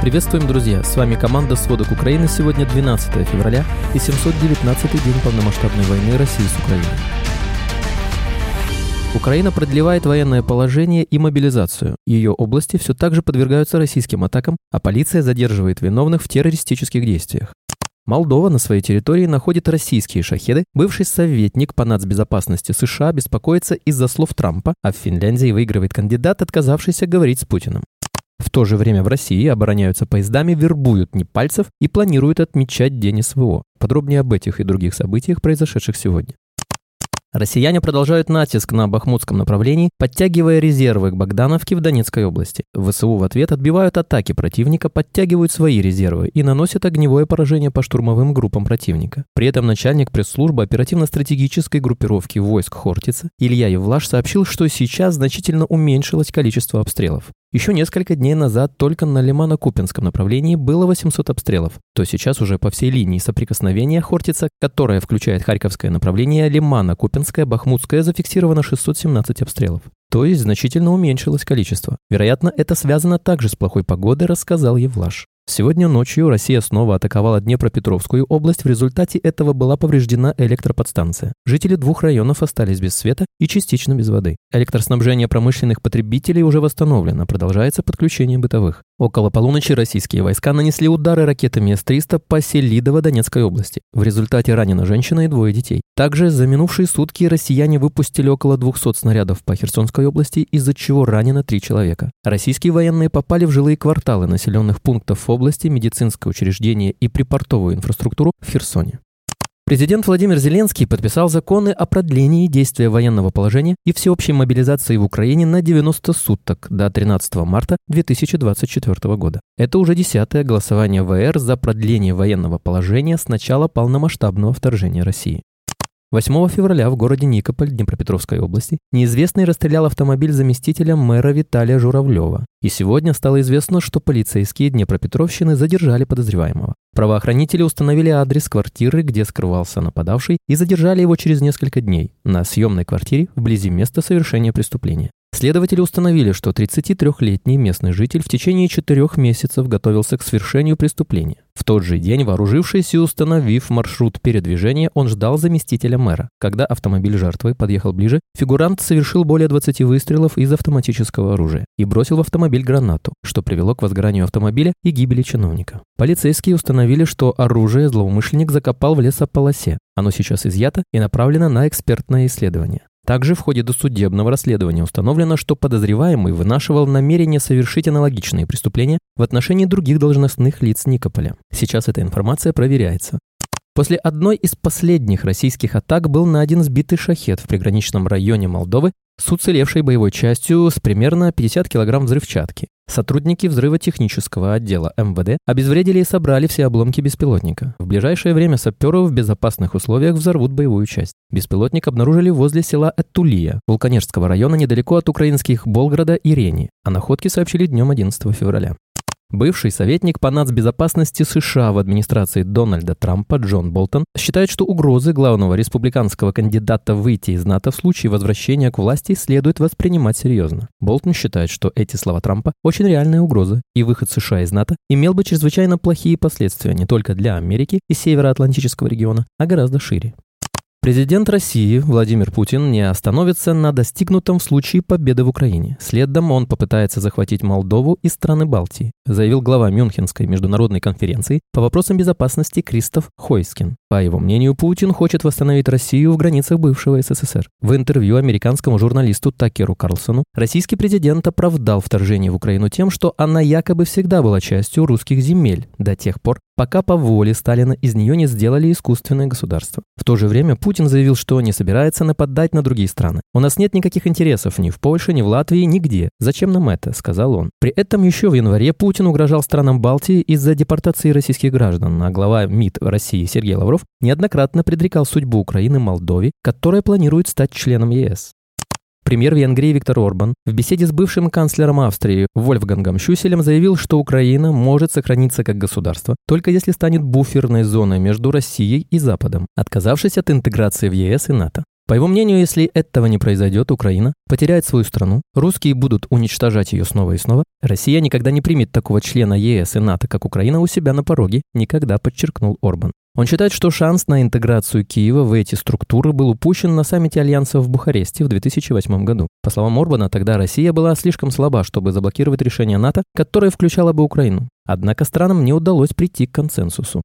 Приветствуем, друзья! С вами команда «Сводок Украины». Сегодня 12 февраля и 719 день полномасштабной войны России с Украиной. Украина продлевает военное положение и мобилизацию. Ее области все так же подвергаются российским атакам, а полиция задерживает виновных в террористических действиях. Молдова на своей территории находит российские шахеды. Бывший советник по нацбезопасности США беспокоится из-за слов Трампа, а в Финляндии выигрывает кандидат, отказавшийся говорить с Путиным. В то же время в России обороняются поездами, вербуют непальцев и планируют отмечать День СВО. Подробнее об этих и других событиях, произошедших сегодня. Россияне продолжают натиск на Бахмутском направлении, подтягивая резервы к Богдановке в Донецкой области. ВСУ в ответ отбивают атаки противника, подтягивают свои резервы и наносят огневое поражение по штурмовым группам противника. При этом начальник пресс-службы оперативно-стратегической группировки войск Хортица Илья Евлаш сообщил, что сейчас значительно уменьшилось количество обстрелов. Еще несколько дней назад только на Лимано-Купинском направлении было 800 обстрелов, то сейчас уже по всей линии соприкосновения Хортица, которая включает Харьковское направление, Лимано-Купинское, Бахмутское, зафиксировано 617 обстрелов. То есть значительно уменьшилось количество. Вероятно, это связано также с плохой погодой, рассказал Евлаш. Сегодня ночью Россия снова атаковала Днепропетровскую область. В результате этого была повреждена электроподстанция. Жители двух районов остались без света и частично без воды. Электроснабжение промышленных потребителей уже восстановлено, продолжается подключение бытовых. Около полуночи российские войска нанесли удары ракетами С-300 по Селидово Донецкой области. В результате ранена женщина и двое детей. Также за минувшие сутки россияне выпустили около 200 снарядов по Херсонской области, из-за чего ранено три человека. Российские военные попали в жилые кварталы населенных пунктов области, медицинское учреждение и припортовую инфраструктуру в Херсоне. Президент Владимир Зеленский подписал законы о продлении действия военного положения и всеобщей мобилизации в Украине на 90 суток до 13 марта 2024 года. Это уже десятое голосование ВР за продление военного положения с начала полномасштабного вторжения России. 8 февраля в городе Никополь Днепропетровской области неизвестный расстрелял автомобиль заместителя мэра Виталия Журавлева. И сегодня стало известно, что полицейские Днепропетровщины задержали подозреваемого. Правоохранители установили адрес квартиры, где скрывался нападавший, и задержали его через несколько дней на съемной квартире вблизи места совершения преступления. Следователи установили, что 33-летний местный житель в течение четырех месяцев готовился к свершению преступления. В тот же день, вооружившись и установив маршрут передвижения, он ждал заместителя мэра. Когда автомобиль жертвы подъехал ближе, фигурант совершил более 20 выстрелов из автоматического оружия и бросил в автомобиль гранату, что привело к возгоранию автомобиля и гибели чиновника. Полицейские установили, что оружие злоумышленник закопал в лесополосе. Оно сейчас изъято и направлено на экспертное исследование. Также в ходе досудебного расследования установлено, что подозреваемый вынашивал намерение совершить аналогичные преступления в отношении других должностных лиц Никополя. Сейчас эта информация проверяется. После одной из последних российских атак был найден сбитый шахет в приграничном районе Молдовы с уцелевшей боевой частью с примерно 50 кг взрывчатки. Сотрудники взрывотехнического отдела МВД обезвредили и собрали все обломки беспилотника. В ближайшее время саперы в безопасных условиях взорвут боевую часть. Беспилотник обнаружили возле села Этулия, Вулканежского района недалеко от украинских Болграда и Рени. О находке сообщили днем 11 февраля. Бывший советник по нацбезопасности США в администрации Дональда Трампа Джон Болтон считает, что угрозы главного республиканского кандидата выйти из НАТО в случае возвращения к власти следует воспринимать серьезно. Болтон считает, что эти слова Трампа очень реальная угроза, и выход США из НАТО имел бы чрезвычайно плохие последствия не только для Америки и Североатлантического региона, а гораздо шире. Президент России Владимир Путин не остановится на достигнутом в случае победы в Украине. Следом он попытается захватить Молдову и страны Балтии, заявил глава Мюнхенской международной конференции по вопросам безопасности Кристоф Хойскин. По его мнению, Путин хочет восстановить Россию в границах бывшего СССР. В интервью американскому журналисту Такеру Карлсону российский президент оправдал вторжение в Украину тем, что она якобы всегда была частью русских земель до тех пор, пока по воле Сталина из нее не сделали искусственное государство. В то же время Путин заявил, что не собирается нападать на другие страны. «У нас нет никаких интересов ни в Польше, ни в Латвии, нигде. Зачем нам это?» – сказал он. При этом еще в январе Путин угрожал странам Балтии из-за депортации российских граждан, а глава МИД России Сергей Лавров неоднократно предрекал судьбу Украины Молдове, которая планирует стать членом ЕС. Премьер Венгрии Виктор Орбан в беседе с бывшим канцлером Австрии Вольфгангом Щуселем заявил, что Украина может сохраниться как государство, только если станет буферной зоной между Россией и Западом, отказавшись от интеграции в ЕС и НАТО. По его мнению, если этого не произойдет, Украина потеряет свою страну, русские будут уничтожать ее снова и снова, Россия никогда не примет такого члена ЕС и НАТО, как Украина, у себя на пороге, никогда, подчеркнул Орбан. Он считает, что шанс на интеграцию Киева в эти структуры был упущен на саммите Альянса в Бухаресте в 2008 году. По словам Орбана, тогда Россия была слишком слаба, чтобы заблокировать решение НАТО, которое включало бы Украину. Однако странам не удалось прийти к консенсусу.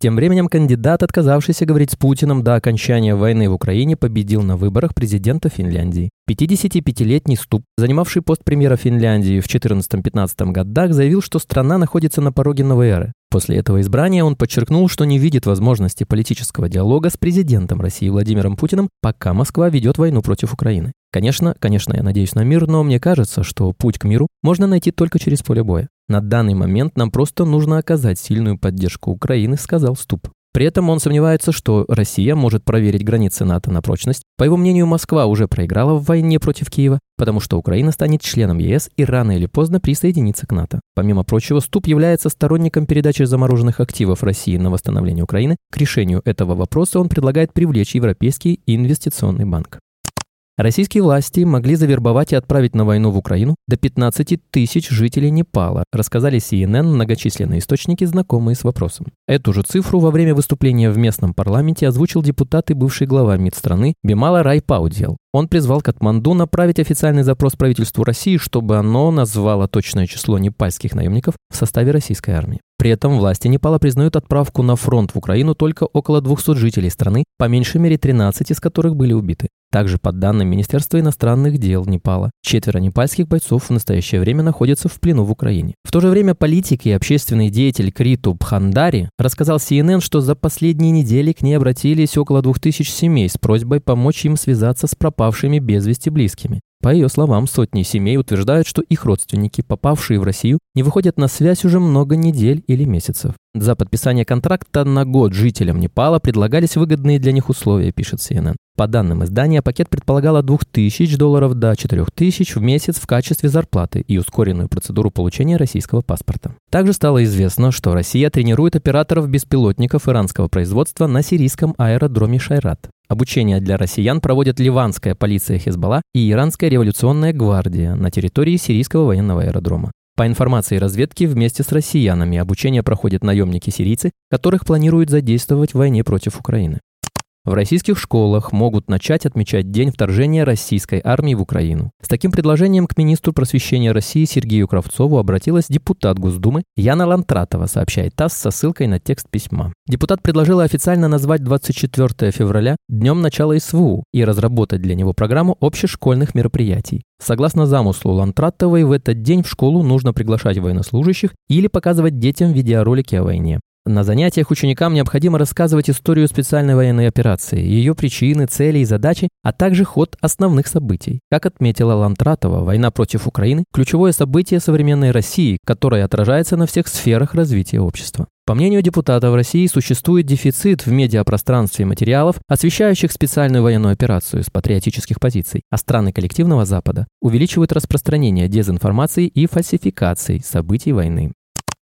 Тем временем кандидат, отказавшийся говорить с Путиным до окончания войны в Украине, победил на выборах президента Финляндии. 55-летний Ступ, занимавший пост премьера Финляндии в 14-15 годах, заявил, что страна находится на пороге новой эры. После этого избрания он подчеркнул, что не видит возможности политического диалога с президентом России Владимиром Путиным, пока Москва ведет войну против Украины. Конечно, конечно, я надеюсь на мир, но мне кажется, что путь к миру можно найти только через поле боя. На данный момент нам просто нужно оказать сильную поддержку Украины, сказал Ступ. При этом он сомневается, что Россия может проверить границы НАТО на прочность. По его мнению, Москва уже проиграла в войне против Киева, потому что Украина станет членом ЕС и рано или поздно присоединится к НАТО. Помимо прочего, Ступ является сторонником передачи замороженных активов России на восстановление Украины. К решению этого вопроса он предлагает привлечь Европейский инвестиционный банк. Российские власти могли завербовать и отправить на войну в Украину до 15 тысяч жителей Непала, рассказали CNN многочисленные источники, знакомые с вопросом. Эту же цифру во время выступления в местном парламенте озвучил депутат и бывший глава МИД страны Бимала Рай Паудзел. Он призвал Катманду направить официальный запрос правительству России, чтобы оно назвало точное число непальских наемников в составе российской армии. При этом власти Непала признают отправку на фронт в Украину только около 200 жителей страны, по меньшей мере 13 из которых были убиты. Также, по данным Министерства иностранных дел Непала, четверо непальских бойцов в настоящее время находятся в плену в Украине. В то же время политик и общественный деятель Криту Бхандари рассказал CNN, что за последние недели к ней обратились около 2000 семей с просьбой помочь им связаться с пропавшими без вести близкими. По ее словам, сотни семей утверждают, что их родственники, попавшие в Россию, не выходят на связь уже много недель или месяцев. За подписание контракта на год жителям Непала предлагались выгодные для них условия, пишет CNN. По данным издания, пакет предполагал от 2000 долларов до 4000 в месяц в качестве зарплаты и ускоренную процедуру получения российского паспорта. Также стало известно, что Россия тренирует операторов беспилотников иранского производства на сирийском аэродроме Шайрат. Обучение для россиян проводят ливанская полиция Хезбалла и иранская революционная гвардия на территории сирийского военного аэродрома. По информации разведки, вместе с россиянами обучение проходят наемники-сирийцы, которых планируют задействовать в войне против Украины. В российских школах могут начать отмечать день вторжения российской армии в Украину. С таким предложением к министру просвещения России Сергею Кравцову обратилась депутат Госдумы Яна Лантратова, сообщает ТАСС со ссылкой на текст письма. Депутат предложила официально назвать 24 февраля днем начала СВУ и разработать для него программу общешкольных мероприятий. Согласно замыслу Лантратовой, в этот день в школу нужно приглашать военнослужащих или показывать детям видеоролики о войне. На занятиях ученикам необходимо рассказывать историю специальной военной операции, ее причины, цели и задачи, а также ход основных событий. Как отметила Лантратова, война против Украины – ключевое событие современной России, которое отражается на всех сферах развития общества. По мнению депутата, в России существует дефицит в медиапространстве материалов, освещающих специальную военную операцию с патриотических позиций, а страны коллективного Запада увеличивают распространение дезинформации и фальсификаций событий войны.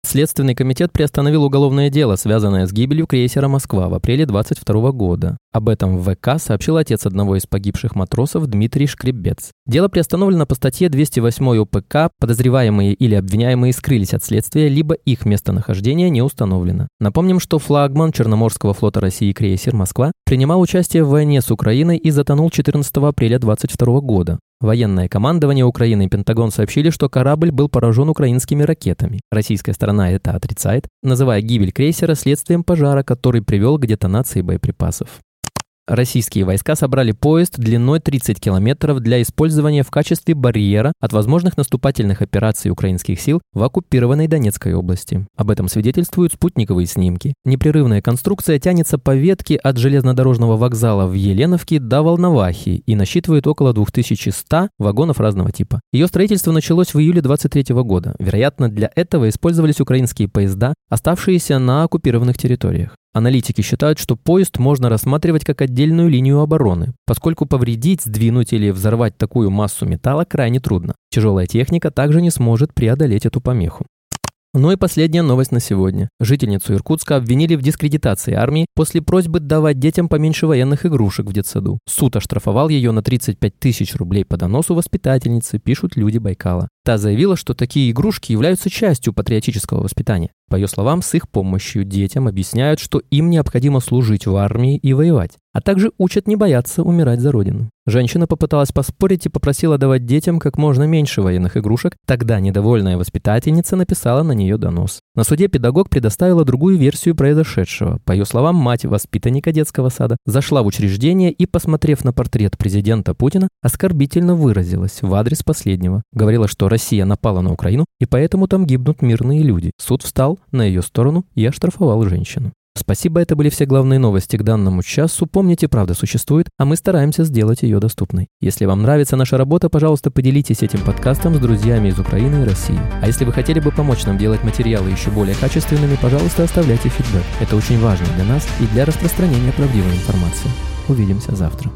Следственный комитет приостановил уголовное дело, связанное с гибелью крейсера «Москва» в апреле 22 года. Об этом в ВК сообщил отец одного из погибших матросов Дмитрий Шкребец. Дело приостановлено по статье 208 УПК. Подозреваемые или обвиняемые скрылись от следствия, либо их местонахождение не установлено. Напомним, что флагман Черноморского флота России крейсер «Москва» принимал участие в войне с Украиной и затонул 14 апреля 22 года. Военное командование Украины и Пентагон сообщили, что корабль был поражен украинскими ракетами. Российская сторона это отрицает, называя гибель крейсера следствием пожара, который привел к детонации боеприпасов. Российские войска собрали поезд длиной 30 километров для использования в качестве барьера от возможных наступательных операций украинских сил в оккупированной Донецкой области. Об этом свидетельствуют спутниковые снимки. Непрерывная конструкция тянется по ветке от железнодорожного вокзала в Еленовке до Волновахи и насчитывает около 2100 вагонов разного типа. Ее строительство началось в июле 23 года. Вероятно, для этого использовались украинские поезда, оставшиеся на оккупированных территориях. Аналитики считают, что поезд можно рассматривать как отдельную линию обороны, поскольку повредить, сдвинуть или взорвать такую массу металла крайне трудно. Тяжелая техника также не сможет преодолеть эту помеху. Ну и последняя новость на сегодня. Жительницу Иркутска обвинили в дискредитации армии после просьбы давать детям поменьше военных игрушек в детсаду. Суд оштрафовал ее на 35 тысяч рублей по доносу воспитательницы, пишут люди Байкала. Та заявила, что такие игрушки являются частью патриотического воспитания. По ее словам, с их помощью детям объясняют, что им необходимо служить в армии и воевать, а также учат не бояться умирать за родину. Женщина попыталась поспорить и попросила давать детям как можно меньше военных игрушек, тогда недовольная воспитательница написала на нее донос. На суде педагог предоставила другую версию произошедшего. По ее словам, мать воспитанника детского сада зашла в учреждение и, посмотрев на портрет президента Путина, оскорбительно выразилась в адрес последнего. Говорила, что Россия напала на Украину, и поэтому там гибнут мирные люди. Суд встал на ее сторону и оштрафовал женщину. Спасибо, это были все главные новости к данному часу. Помните, правда существует, а мы стараемся сделать ее доступной. Если вам нравится наша работа, пожалуйста, поделитесь этим подкастом с друзьями из Украины и России. А если вы хотели бы помочь нам делать материалы еще более качественными, пожалуйста, оставляйте фидбэк. Это очень важно для нас и для распространения правдивой информации. Увидимся завтра.